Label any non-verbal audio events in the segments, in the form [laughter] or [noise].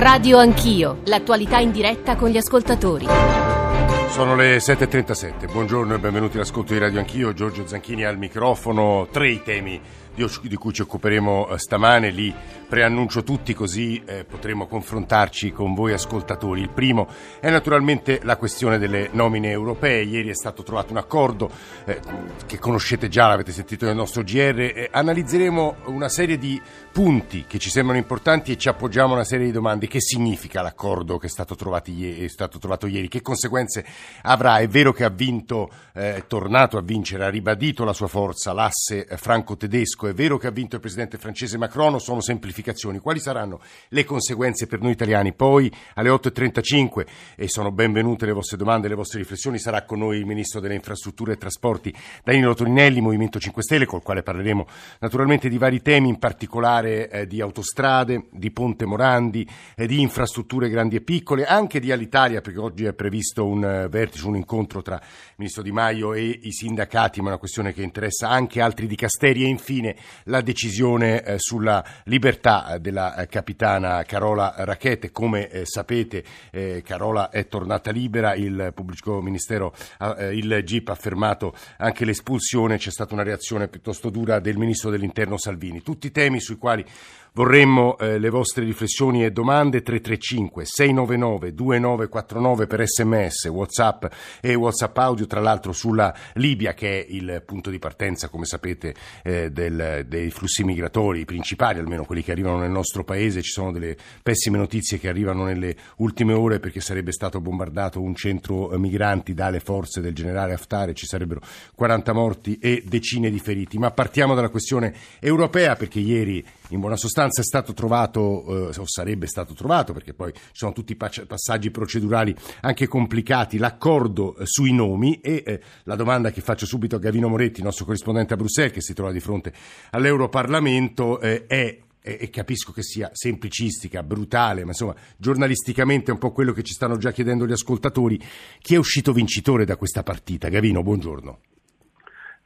Radio Anch'io, l'attualità in diretta con gli ascoltatori. Sono le 7.37, buongiorno e benvenuti all'ascolto di Radio Anch'io, Giorgio Zanchini al microfono, tre i temi di cui ci occuperemo eh, stamane, li preannuncio tutti così eh, potremo confrontarci con voi ascoltatori. Il primo è naturalmente la questione delle nomine europee, ieri è stato trovato un accordo eh, che conoscete già, l'avete sentito nel nostro GR, analizzeremo una serie di punti che ci sembrano importanti e ci appoggiamo a una serie di domande. Che significa l'accordo che è stato, ieri, è stato trovato ieri? Che conseguenze avrà? È vero che ha vinto, è tornato a vincere, ha ribadito la sua forza l'asse eh, franco-tedesco è vero che ha vinto il presidente francese Macron, sono semplificazioni. Quali saranno le conseguenze per noi italiani? Poi alle 8.35, e sono benvenute le vostre domande, le vostre riflessioni, sarà con noi il ministro delle infrastrutture e trasporti Danilo Torinelli, Movimento 5 Stelle, col quale parleremo naturalmente di vari temi, in particolare eh, di autostrade, di Ponte Morandi, eh, di infrastrutture grandi e piccole, anche di Alitalia, perché oggi è previsto un uh, vertice, un incontro tra il ministro Di Maio e i sindacati, ma è una questione che interessa anche altri dicasteri e infine la decisione eh, sulla libertà eh, della eh, capitana Carola Racchete. Come eh, sapete eh, Carola è tornata libera, il pubblico ministero, il GIP ha fermato anche l'espulsione, c'è stata una reazione piuttosto dura del ministro dell'interno Salvini. Tutti temi sui quali Vorremmo eh, le vostre riflessioni e domande 335 699 2949 per sms, whatsapp e whatsapp audio, tra l'altro sulla Libia che è il punto di partenza, come sapete, eh, del, dei flussi migratori principali, almeno quelli che arrivano nel nostro paese. Ci sono delle pessime notizie che arrivano nelle ultime ore perché sarebbe stato bombardato un centro eh, migranti dalle forze del generale Haftar e ci sarebbero 40 morti e decine di feriti. Ma partiamo dalla questione europea perché ieri in buona sostanza è stato trovato, eh, o sarebbe stato trovato, perché poi ci sono tutti i passaggi procedurali anche complicati, l'accordo eh, sui nomi e eh, la domanda che faccio subito a Gavino Moretti, nostro corrispondente a Bruxelles, che si trova di fronte all'Europarlamento, eh, è e, capisco che sia semplicistica, brutale, ma insomma giornalisticamente è un po' quello che ci stanno già chiedendo gli ascoltatori. Chi è uscito vincitore da questa partita? Gavino, buongiorno.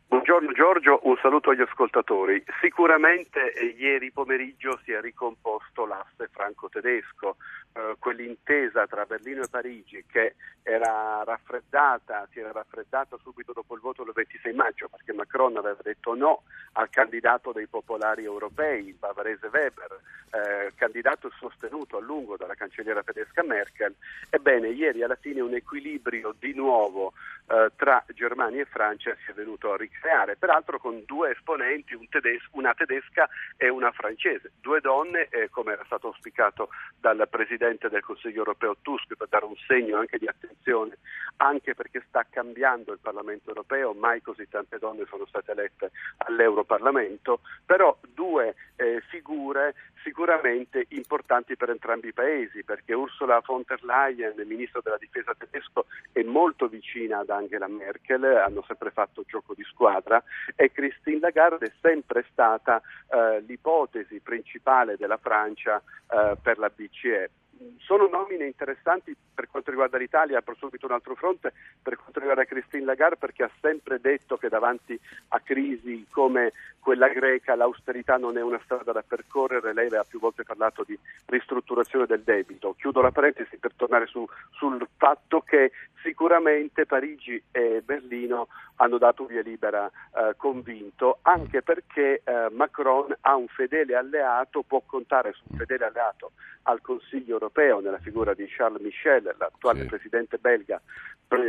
Buongiorno Giorgio, un saluto agli ascoltatori. Sicuramente eh, ieri pomeriggio si è ricomposto l'asse franco-tedesco, eh, quell'intesa tra Berlino e Parigi che era raffreddata, si era raffreddata subito dopo il voto del 26 maggio perché Macron aveva detto no al candidato dei popolari europei, il bavarese Weber, eh, candidato sostenuto a lungo dalla cancelliera tedesca Merkel. Ebbene, ieri alla fine un equilibrio di nuovo eh, tra Germania e Francia si è venuto a ricreare, peraltro con due esponenti, un tedes- una tedesca e una francese, due donne, eh, come era stato auspicato dal Presidente del Consiglio europeo Tusk, per dare un segno anche di attenzione, anche perché sta cambiando il Parlamento europeo, mai così tante donne sono state elette all'Europarlamento, però due eh, figure sicuramente importanti per entrambi i paesi, perché Ursula von der Leyen, ministro della difesa tedesco, è molto vicina ad Angela Merkel, hanno sempre fatto gioco di squadra e Christine Lagarde è sempre stata eh, l'ipotesi principale della Francia eh, per la BCE sono nomine interessanti per quanto riguarda l'Italia, per subito un altro fronte, per quanto riguarda Christine Lagarde perché ha sempre detto che davanti a crisi come quella greca l'austerità non è una strada da percorrere, lei ha più volte parlato di ristrutturazione del debito. Chiudo la parentesi per tornare su, sul fatto che sicuramente Parigi e Berlino hanno dato via libera eh, convinto, anche perché eh, Macron ha un fedele alleato, può contare su un fedele alleato al Consiglio europeo nella figura di Charles Michel, l'attuale sì. presidente belga,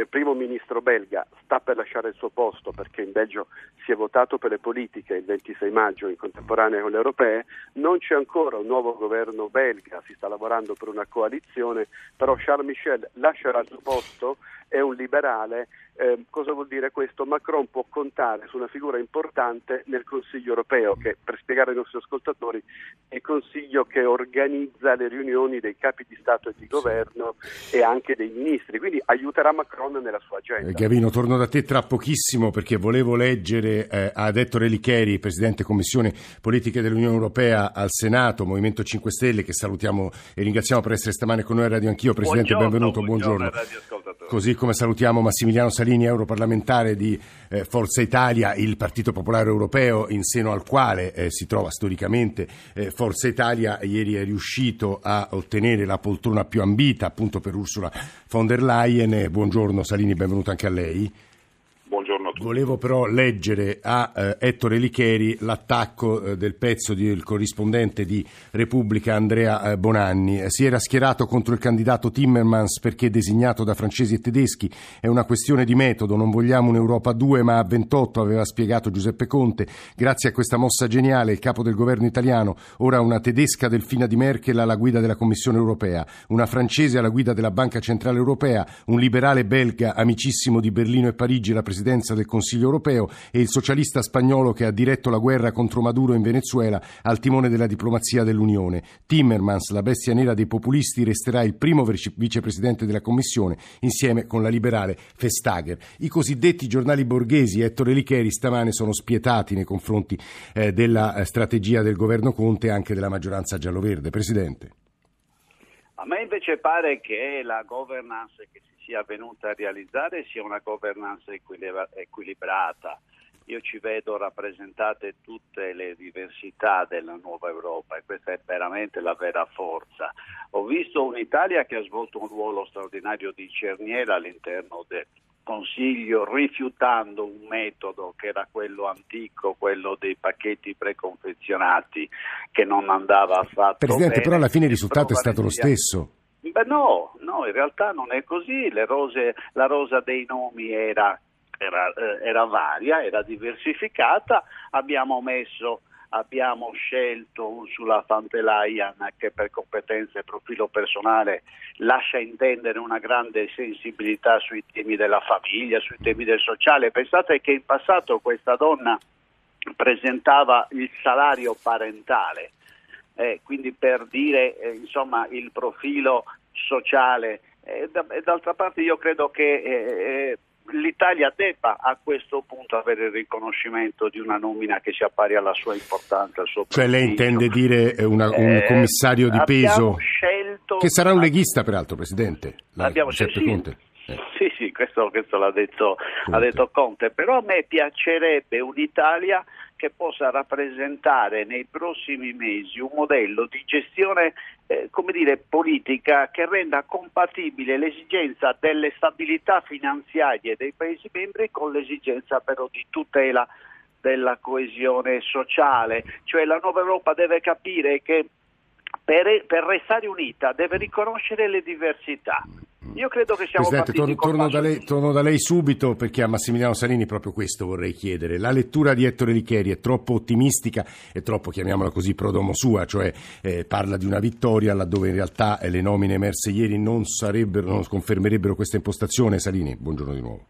primo ministro belga, sta per lasciare il suo posto perché in Belgio si è votato per le politiche il 26 maggio in contemporanea con le europee, non c'è ancora un nuovo governo belga, si sta lavorando per una coalizione, però Charles Michel lascerà il suo posto, è un liberale eh, cosa vuol dire questo? Macron può contare su una figura importante nel Consiglio europeo, che per spiegare ai nostri ascoltatori è il Consiglio che organizza le riunioni dei capi di Stato e di Governo sì. e anche dei ministri, quindi aiuterà Macron nella sua agenda. Eh, Gavino, torno da te tra pochissimo perché volevo leggere, eh, ha detto Relicheri, Presidente Commissione Politiche dell'Unione Europea al Senato, Movimento 5 Stelle, che salutiamo e ringraziamo per essere stamane con noi a Radio Anch'io. Presidente, buongiorno, benvenuto, buongiorno. buongiorno Così come salutiamo Massimiliano Salini, europarlamentare di eh, Forza Italia, il Partito Popolare Europeo in seno al quale eh, si trova storicamente eh, Forza Italia. Ieri è riuscito a ottenere la poltrona più ambita appunto per Ursula von der Leyen. Buongiorno Salini, benvenuto anche a lei. Volevo però leggere a eh, Ettore Licheri l'attacco eh, del pezzo del corrispondente di Repubblica Andrea eh, Bonanni. Si era schierato contro il candidato Timmermans perché designato da francesi e tedeschi. È una questione di metodo, non vogliamo un'Europa a due ma a 28, aveva spiegato Giuseppe Conte. Grazie a questa mossa geniale il capo del governo italiano, ora una tedesca delfina di Merkel alla guida della Commissione europea, una francese alla guida della Banca Centrale Europea, un liberale belga amicissimo di Berlino e Parigi la presidenza del del Consiglio europeo e il socialista spagnolo che ha diretto la guerra contro Maduro in Venezuela al timone della diplomazia dell'Unione. Timmermans, la bestia nera dei populisti, resterà il primo vicepresidente della Commissione insieme con la liberale Vestager. I cosiddetti giornali borghesi, Ettore Licheri, stamane sono spietati nei confronti eh, della eh, strategia del governo Conte e anche della maggioranza gialloverde. Presidente. A me invece pare che la governance che si sia venuta a realizzare sia una governance equilibrata. Io ci vedo rappresentate tutte le diversità della nuova Europa e questa è veramente la vera forza. Ho visto un'Italia che ha svolto un ruolo straordinario di cerniera all'interno del Consiglio rifiutando un metodo che era quello antico, quello dei pacchetti preconfezionati che non andava affatto Presidente, bene. però alla fine il risultato è stato lo stesso. Beh, no, no, in realtà non è così. Rose, la rosa dei nomi era, era, eh, era varia, era diversificata. Abbiamo messo abbiamo scelto Ursula von der Leyen che per competenze e profilo personale lascia intendere una grande sensibilità sui temi della famiglia, sui temi del sociale. Pensate che in passato questa donna presentava il salario parentale, eh, quindi per dire eh, insomma, il profilo sociale. E, d'altra parte io credo che eh, eh, l'Italia debba a questo punto avere il riconoscimento di una nomina che si appari alla sua importanza. Al suo cioè lei intende dire una, un eh, commissario di peso scelto, che sarà un leghista peraltro, Presidente? La, abbiamo scelto Conte. Eh. Sì, sì, questo, questo l'ha detto Conte. ha detto Conte, però a me piacerebbe un'Italia che possa rappresentare nei prossimi mesi un modello di gestione eh, come dire, politica che renda compatibile l'esigenza delle stabilità finanziarie dei Paesi membri con l'esigenza però di tutela della coesione sociale, cioè la nuova Europa deve capire che per, per restare unita deve riconoscere le diversità io credo che siamo Presidente, torno, torno, da lei, torno, da lei, subito perché a Massimiliano Salini proprio questo vorrei chiedere. La lettura di Ettore Licheri è troppo ottimistica e troppo, chiamiamola così, prodomo sua, cioè eh, parla di una vittoria laddove in realtà eh, le nomine emerse ieri non, non confermerebbero questa impostazione. Salini, buongiorno di nuovo.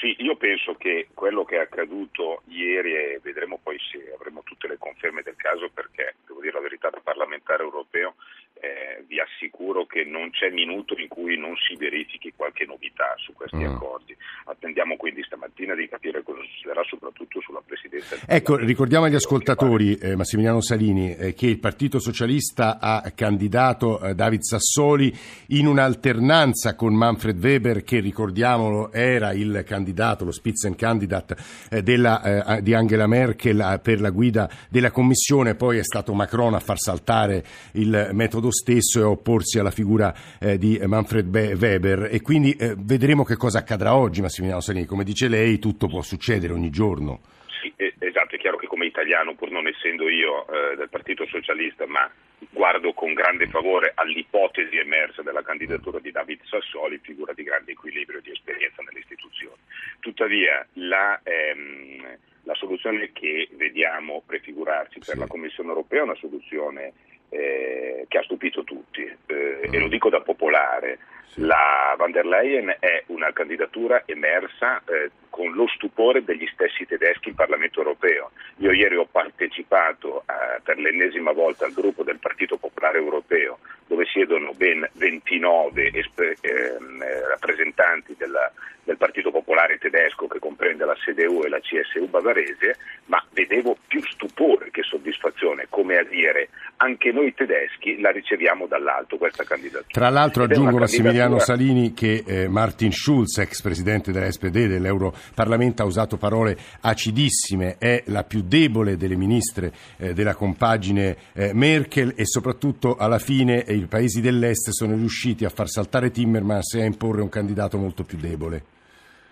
Sì, io penso che quello che è accaduto ieri e vedremo poi se avremo tutte le conferme del caso perché, devo dire la verità, da parlamentare europeo eh, vi assicuro che non c'è minuto in cui non si verifichi qualche novità su questi mm. accordi. Attendiamo quindi stamattina di capire cosa succederà soprattutto sulla presidenza. Ecco, ricordiamo agli ascoltatori, eh, Massimiliano Salini, eh, che il Partito Socialista ha candidato eh, David Sassoli in un'alternanza con Manfred Weber che, ricordiamolo, era il candidato, lo Spitzenkandidat eh, della, eh, di Angela Merkel per la guida della Commissione, poi è stato Macron a far saltare il metodo stesso e opporsi alla figura eh, di Manfred Weber. E quindi eh, vedremo che cosa accadrà oggi Massimiliano Salini, come dice lei tutto può succedere ogni giorno. Sì, esatto, è chiaro che come italiano, pur non essendo io eh, del Partito Socialista, ma guardo con grande favore all'ipotesi emersa della candidatura di David Sassoli, figura di grande equilibrio e di esperienza nelle istituzioni. Tuttavia la, ehm, la soluzione che vediamo prefigurarsi per sì. la Commissione europea è una soluzione eh, che ha stupito tutti eh, e lo dico da popolare. La van der Leyen è una candidatura emersa eh, con lo stupore degli stessi tedeschi in Parlamento europeo. Io ieri ho partecipato a per l'ennesima volta al gruppo del Partito Popolare Europeo, dove siedono ben 29 esp- ehm, rappresentanti della, del Partito Popolare tedesco che comprende la CDU e la CSU bavarese, ma vedevo più stupore che soddisfazione, come a dire anche noi tedeschi la riceviamo dall'alto questa candidatura. Tra l'altro aggiungo Massimiliano Salini che eh, Martin Schulz, ex presidente dell'SPD dell'Europarlamento, ha usato parole acidissime, è la più debole delle ministre eh, della compagine eh, Merkel e soprattutto alla fine i paesi dell'Est sono riusciti a far saltare Timmermans e a imporre un candidato molto più debole.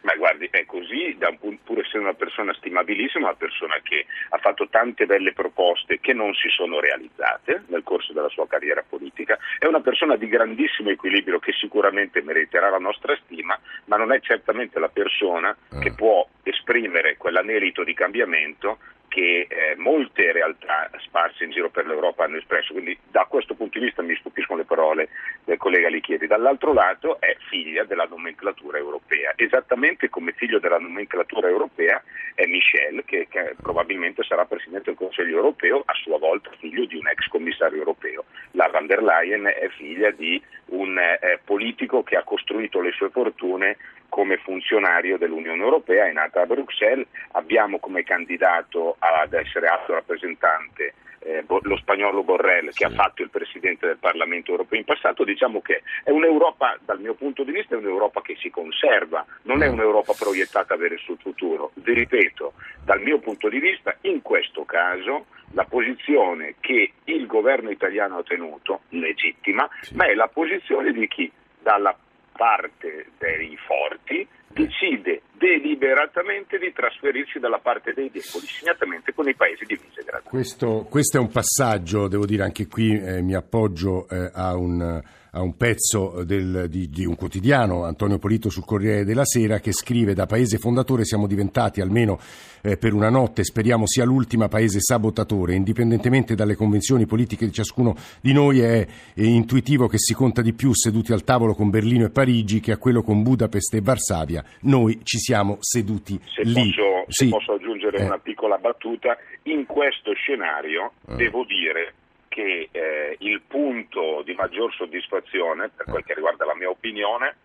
Ma guardi, è così, pur essendo una persona stimabilissima, una persona che ha fatto tante belle proposte che non si sono realizzate nel corso della sua carriera politica, è una persona di grandissimo equilibrio che sicuramente meriterà la nostra stima, ma non è certamente la persona che ah. può esprimere quell'anelito di cambiamento che eh, molte realtà sparse in giro per l'Europa hanno espresso, quindi da questo punto di vista mi stupiscono le parole del collega Lichieri. Dall'altro lato è figlia della nomenclatura europea, esattamente come figlio della nomenclatura europea è Michel, che, che probabilmente sarà Presidente del Consiglio europeo, a sua volta figlio di un ex commissario europeo. La van der Leyen è figlia di un eh, politico che ha costruito le sue fortune come funzionario dell'Unione Europea, è nata a Bruxelles, abbiamo come candidato ad essere alto rappresentante eh, lo spagnolo Borrell che sì. ha fatto il Presidente del Parlamento europeo in passato, diciamo che è un'Europa, dal mio punto di vista, è un'Europa che si conserva, non è mm. un'Europa proiettata avere sul futuro. Vi ripeto, dal mio punto di vista, in questo caso la posizione che il governo italiano ha tenuto, legittima, sì. ma è la posizione di chi dalla parte dei forti decide deliberatamente di trasferirsi dalla parte dei deboli, segnatamente con i paesi di Visegrad. Questo, questo è un passaggio, devo dire anche qui eh, mi appoggio eh, a un a un pezzo del, di, di, un quotidiano, Antonio Polito sul Corriere della Sera, che scrive da paese fondatore siamo diventati almeno eh, per una notte, speriamo sia l'ultima paese sabotatore, indipendentemente dalle convenzioni politiche di ciascuno di noi è, è intuitivo che si conta di più seduti al tavolo con Berlino e Parigi che a quello con Budapest e Varsavia, noi ci siamo seduti se lì. Posso, sì. se posso aggiungere eh. una piccola battuta, in questo scenario eh. devo dire che eh, il punto di maggior soddisfazione, per quel che riguarda la mia opinione,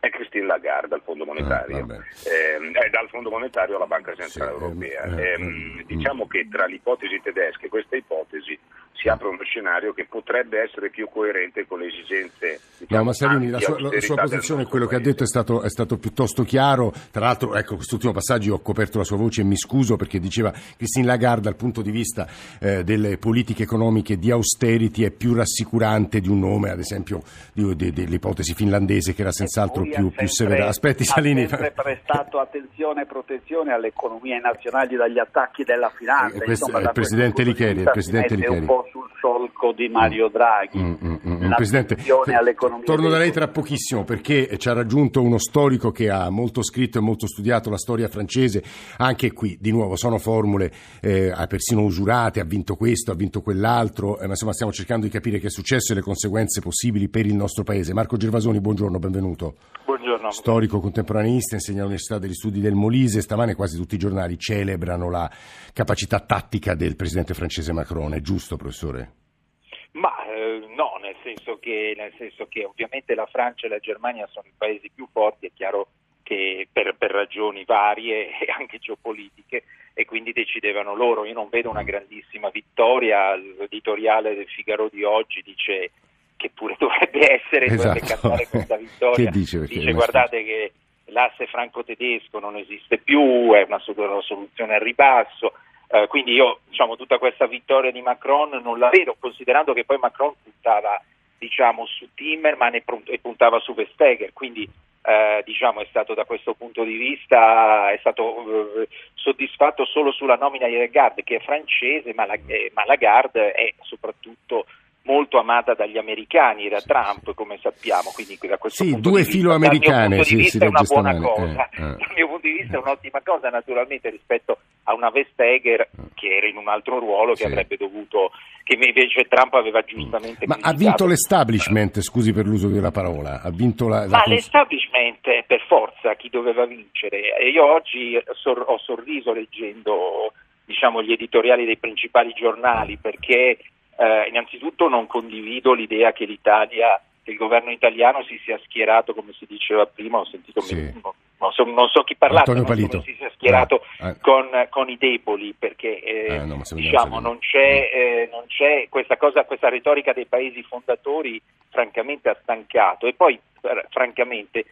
è Christine Lagarde dal Fondo Monetario, ah, eh, dal Fondo Monetario alla Banca Centrale sì, Europea. Eh, eh, diciamo che tra l'ipotesi tedesche questa ipotesi si apre uno scenario che potrebbe essere più coerente con le esigenze. Diciamo, no, ma Salini, la sua, la sua posizione, quello paese. che ha detto è stato, è stato, piuttosto chiaro. Tra l'altro, ecco, quest'ultimo passaggio ho coperto la sua voce e mi scuso perché diceva Christine Lagarde dal punto di vista eh, delle politiche economiche di austerity è più rassicurante di un nome, ad esempio, di, di, dell'ipotesi finlandese che era senz'altro più, più, severa. Aspetti, Salini. Ha sempre prestato attenzione e protezione alle economie nazionali dagli attacchi della finanza. Eh, questo, Insomma, il Presidente Licheri. Il Presidente Licheri sul solco di Mario Draghi. Mm, mm, mm, mm. Presidente, torno da lei tra pochissimo perché ci ha raggiunto uno storico che ha molto scritto e molto studiato la storia francese. Anche qui, di nuovo, sono formule eh, persino usurate, ha vinto questo, ha vinto quell'altro, eh, ma insomma stiamo cercando di capire che è successo e le conseguenze possibili per il nostro Paese. Marco Gervasoni, buongiorno, benvenuto. Buongiorno. Storico contemporaneista, insegna all'Università degli Studi del Molise. Stamane quasi tutti i giornali celebrano la capacità tattica del presidente francese Macron. È giusto, professore? Ma eh, no, nel senso, che, nel senso, che, ovviamente la Francia e la Germania sono i paesi più forti, è chiaro che per, per ragioni varie [laughs] e anche geopolitiche e quindi decidevano loro. Io non vedo una grandissima vittoria, l'editoriale del Figaro di oggi dice che pure [laughs] dovrebbe essere, esatto. dovrebbe cantare questa vittoria. [laughs] dice? Dice guardate che l'asse franco-tedesco non esiste più, è una, soluzione al ribasso. Eh, quindi io diciamo, tutta questa vittoria di Macron non la vedo, considerando che poi Macron puntava diciamo, su Timmerman e, puntava su Vestager, quindi eh, diciamo, è stato da questo punto di vista è stato eh, soddisfatto solo sulla nomina di Lagarde che è francese, ma, la, eh, ma Lagarde è soprattutto molto amata dagli americani, era sì, Trump sì. come sappiamo, quindi da questo sì, punto due di filo americane, dal mio punto di vista è una buona male. cosa, eh, [laughs] eh. dal mio punto di vista è un'ottima cosa naturalmente rispetto a una Vestager eh. che era in un altro ruolo che avrebbe dovuto che invece Trump aveva giustamente Ma ha vinto l'establishment, scusi per l'uso della parola, ha vinto la, la Ma cons- l'establishment per forza chi doveva vincere. E io oggi ho sorriso leggendo diciamo, gli editoriali dei principali giornali perché eh, innanzitutto non condivido l'idea che l'Italia che il governo italiano si sia schierato, come si diceva prima, ho sentito sì. non, so, non, so, chi parlasse, ma si sia schierato ah, ah. Con, con, i deboli, perché eh, ah, no, diciamo, non, c'è, eh, non, c'è, questa cosa, questa retorica dei paesi fondatori, francamente ha stancato. E poi, francamente,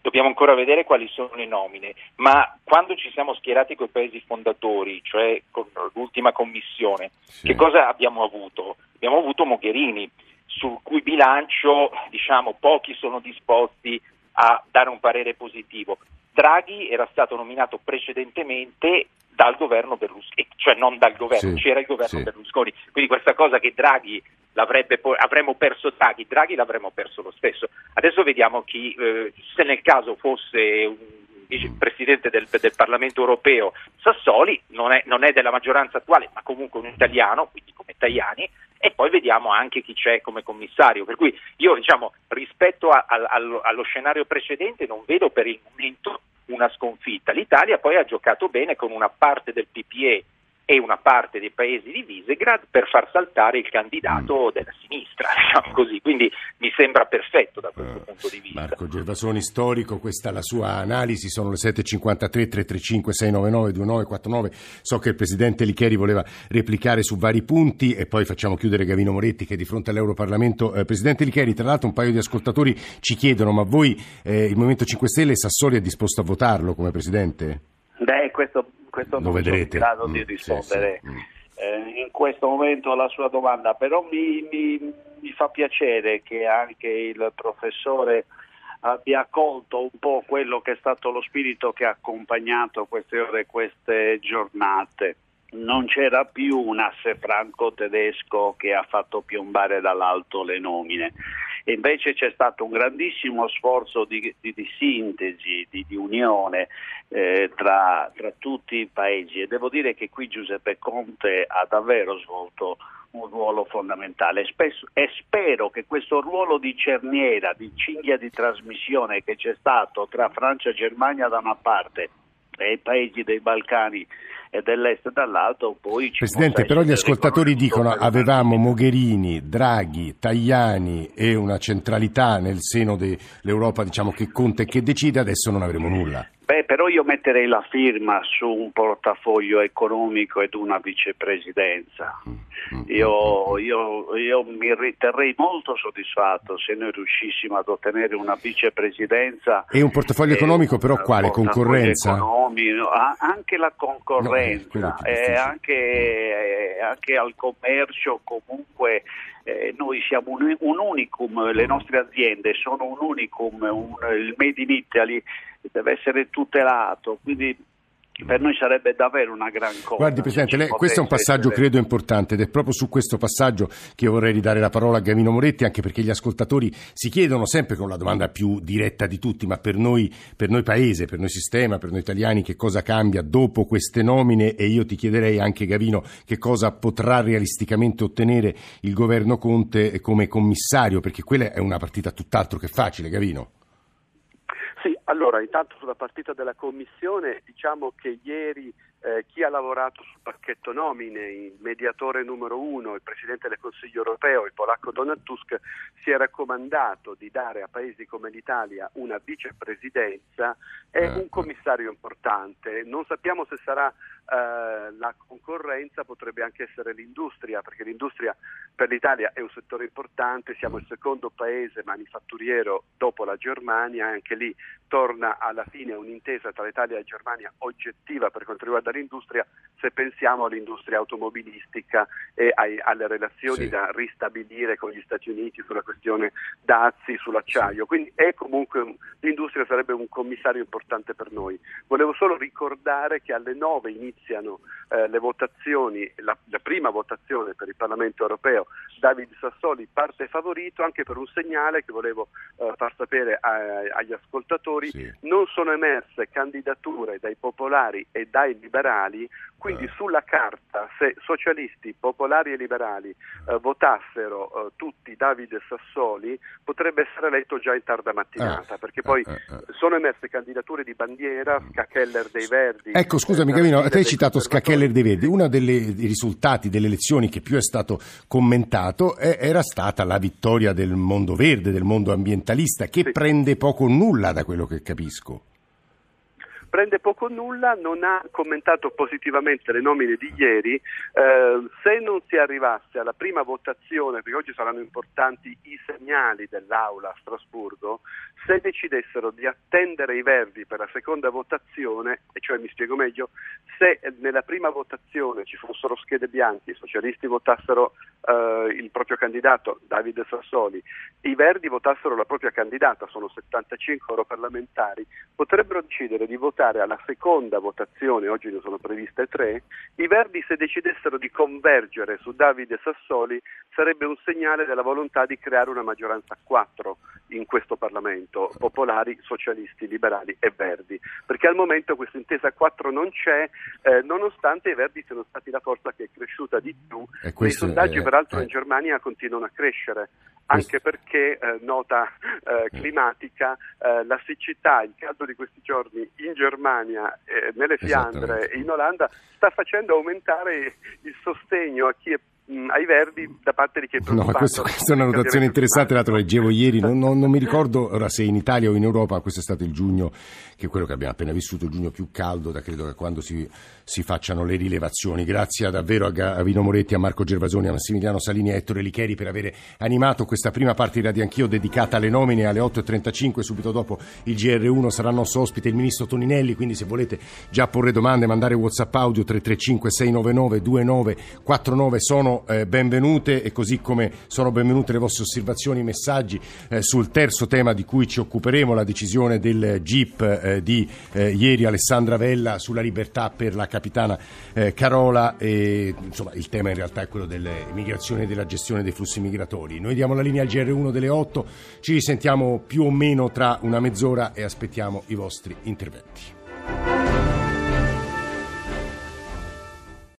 dobbiamo ancora vedere quali sono le nomine, ma quando ci siamo schierati con i paesi fondatori, cioè con l'ultima commissione, sì. che cosa abbiamo avuto? Abbiamo avuto Mogherini sul cui bilancio diciamo, pochi sono disposti a dare un parere positivo. Draghi era stato nominato precedentemente dal governo Berlusconi, cioè non dal governo, sì, c'era il governo sì. Berlusconi, quindi questa cosa che Draghi avremmo perso Draghi, Draghi l'avremmo perso lo stesso. Adesso vediamo chi, eh, se nel caso fosse un vicepresidente del, del Parlamento europeo, Sassoli non è, non è, della maggioranza attuale, ma comunque un italiano, quindi come Tajani, e poi vediamo anche chi c'è come commissario. Per cui io diciamo, rispetto a, a, allo scenario precedente non vedo per il momento una sconfitta. L'Italia poi ha giocato bene con una parte del PPE e una parte dei paesi di Visegrad per far saltare il candidato mm. della sinistra, [laughs] diciamo così. Quindi mi sembra perfetto da questo uh, punto di vista. Marco Gervasoni, storico, questa è la sua analisi, sono le 7.53, 335 699 2949. So che il Presidente Licheri voleva replicare su vari punti e poi facciamo chiudere Gavino Moretti che è di fronte all'Europarlamento. Eh, Presidente Licheri, tra l'altro un paio di ascoltatori ci chiedono, ma voi, eh, il Movimento 5 Stelle, Sassoli è disposto a votarlo come Presidente? Beh, questo questo non sono in grado mm, di rispondere sì, sì. Mm. Eh, in questo momento alla sua domanda, però mi, mi, mi, fa piacere che anche il professore abbia colto un po' quello che è stato lo spirito che ha accompagnato queste ore, queste giornate. Non c'era più un asse franco-tedesco che ha fatto piombare dall'alto le nomine e invece c'è stato un grandissimo sforzo di, di, di sintesi, di, di unione eh, tra, tra, tutti i paesi. E devo dire che qui Giuseppe Conte ha davvero svolto un ruolo fondamentale. Spesso, e spero che questo ruolo di cerniera, di cinghia di trasmissione che c'è stato tra Francia e Germania da una parte e i paesi dei Balcani e dell'est dall'altro poi Presidente, però gli ascoltatori dicono avevamo Mogherini, Draghi, Tajani e una centralità nel seno dell'Europa diciamo, che conta e che decide, adesso non avremo nulla. Beh, però io metterei la firma su un portafoglio economico ed una vicepresidenza. Io, io, io, mi riterrei molto soddisfatto se noi riuscissimo ad ottenere una vicepresidenza. E un portafoglio economico però quale? Concorrenza? Economico, anche la concorrenza, no, eh, anche, eh, anche, al commercio comunque eh, noi siamo un, un, unicum, le nostre aziende sono un unicum, un, il Made in Italy deve essere tutelato, quindi per noi sarebbe davvero una gran cosa. Guardi Presidente, lei, questo è un passaggio essere... credo importante ed è proprio su questo passaggio che vorrei ridare la parola a Gavino Moretti, anche perché gli ascoltatori si chiedono sempre con la domanda più diretta di tutti, ma per noi, per noi paese, per noi sistema, per noi italiani che cosa cambia dopo queste nomine e io ti chiederei anche Gavino che cosa potrà realisticamente ottenere il governo Conte come commissario, perché quella è una partita tutt'altro che facile, Gavino. Allora, intanto sulla partita della Commissione, diciamo che ieri eh, chi ha lavorato sul pacchetto nomine, il mediatore numero uno, il Presidente del Consiglio europeo, il polacco Donald Tusk, si è raccomandato di dare a paesi come l'Italia una vicepresidenza e un commissario importante. Non sappiamo se sarà eh, la concorrenza, potrebbe anche essere l'industria, perché l'industria per l'Italia è un settore importante, siamo il secondo paese manifatturiero dopo la Germania e anche lì torna alla fine un'intesa tra l'Italia e Germania oggettiva per quanto riguarda l'industria se pensiamo all'industria automobilistica e ai, alle relazioni sì. da ristabilire con gli Stati Uniti sulla questione dazi, sull'acciaio. Quindi è comunque l'industria sarebbe un commissario importante per noi. Volevo solo ricordare che alle 9 iniziano eh, le votazioni, la, la, prima votazione per il Parlamento europeo. David Sassoli parte favorito anche per un segnale che volevo eh, far sapere a, agli ascoltatori ascoltatori, Sì. non sono emerse candidature dai popolari e dai liberali, quindi Eh. sulla carta se socialisti, popolari e liberali eh, votassero eh, tutti Davide Sassoli potrebbe essere eletto già in tarda mattinata, Ah. perché poi Eh, eh, eh. sono emerse candidature di bandiera, Scacheller dei Verdi. Ecco, scusami eh, Gardini te hai citato. Scaccheller dei Verdi, uno dei risultati delle elezioni che più è stato commentato è- era stata la vittoria del mondo verde, del mondo ambientalista, che Sì. prende poco o nulla da quello che capisco. Prende poco o nulla, non ha commentato positivamente le nomine di ieri. Eh, se non si arrivasse alla prima votazione, perché oggi saranno importanti i segnali dell'Aula a Strasburgo, se decidessero di attendere i verdi per la seconda votazione, e cioè mi spiego meglio, se nella prima votazione ci fossero schede bianche, i socialisti votassero eh, il proprio candidato Davide Sassoli, i verdi votassero la propria candidata, sono 75 europarlamentari, potrebbero decidere di votare alla seconda votazione, oggi ne sono previste tre, i verdi se decidessero di convergere su Davide Sassoli sarebbe un segnale della volontà di creare una maggioranza a quattro in questo Parlamento, popolari, socialisti, liberali e verdi, perché al momento questa intesa a quattro non c'è, eh, nonostante i verdi siano stati la forza che è cresciuta di più. I sondaggi è- peraltro eh. in Germania continuano a crescere, anche perché, eh, nota eh, climatica, eh, la siccità, il caldo di questi giorni in Germania, eh, nelle Fiandre e in Olanda sta facendo aumentare il sostegno a chi è mh, ai verdi da parte di chi è No, preoccupato. [laughs] questa, è una notazione interessante, l'altro leggevo ieri, non, non- non mi [laughs] ricordo ora se in Italia o in Europa, questo è stato il giugno, che è quello che abbiamo appena vissuto, il giugno più caldo, da credo che quando si, si facciano le rilevazioni. Grazie davvero a Gavino Moretti, a Marco Gervasoni, a Massimiliano Salini e a Ettore Licheri per aver animato questa prima parte di Radio Anch'io dedicata alle nomine alle 8.35, subito dopo il GR1 sarà nostro ospite il ministro Toninelli, quindi se volete già porre domande, mandare WhatsApp audio 335 699 2949 sono eh, benvenute e così come sono benvenute le vostre osservazioni, messaggi eh, sul terzo tema di cui ci occuperemo, la decisione del GIP eh, di eh, ieri Alessandra Vella sulla libertà per la capitana eh, Carola e insomma il tema in realtà è quello delle migrazioni e della gestione dei flussi migratori. Noi diamo la linea al GR1 delle 8, ci risentiamo più o meno tra una mezz'ora e aspettiamo i vostri interventi.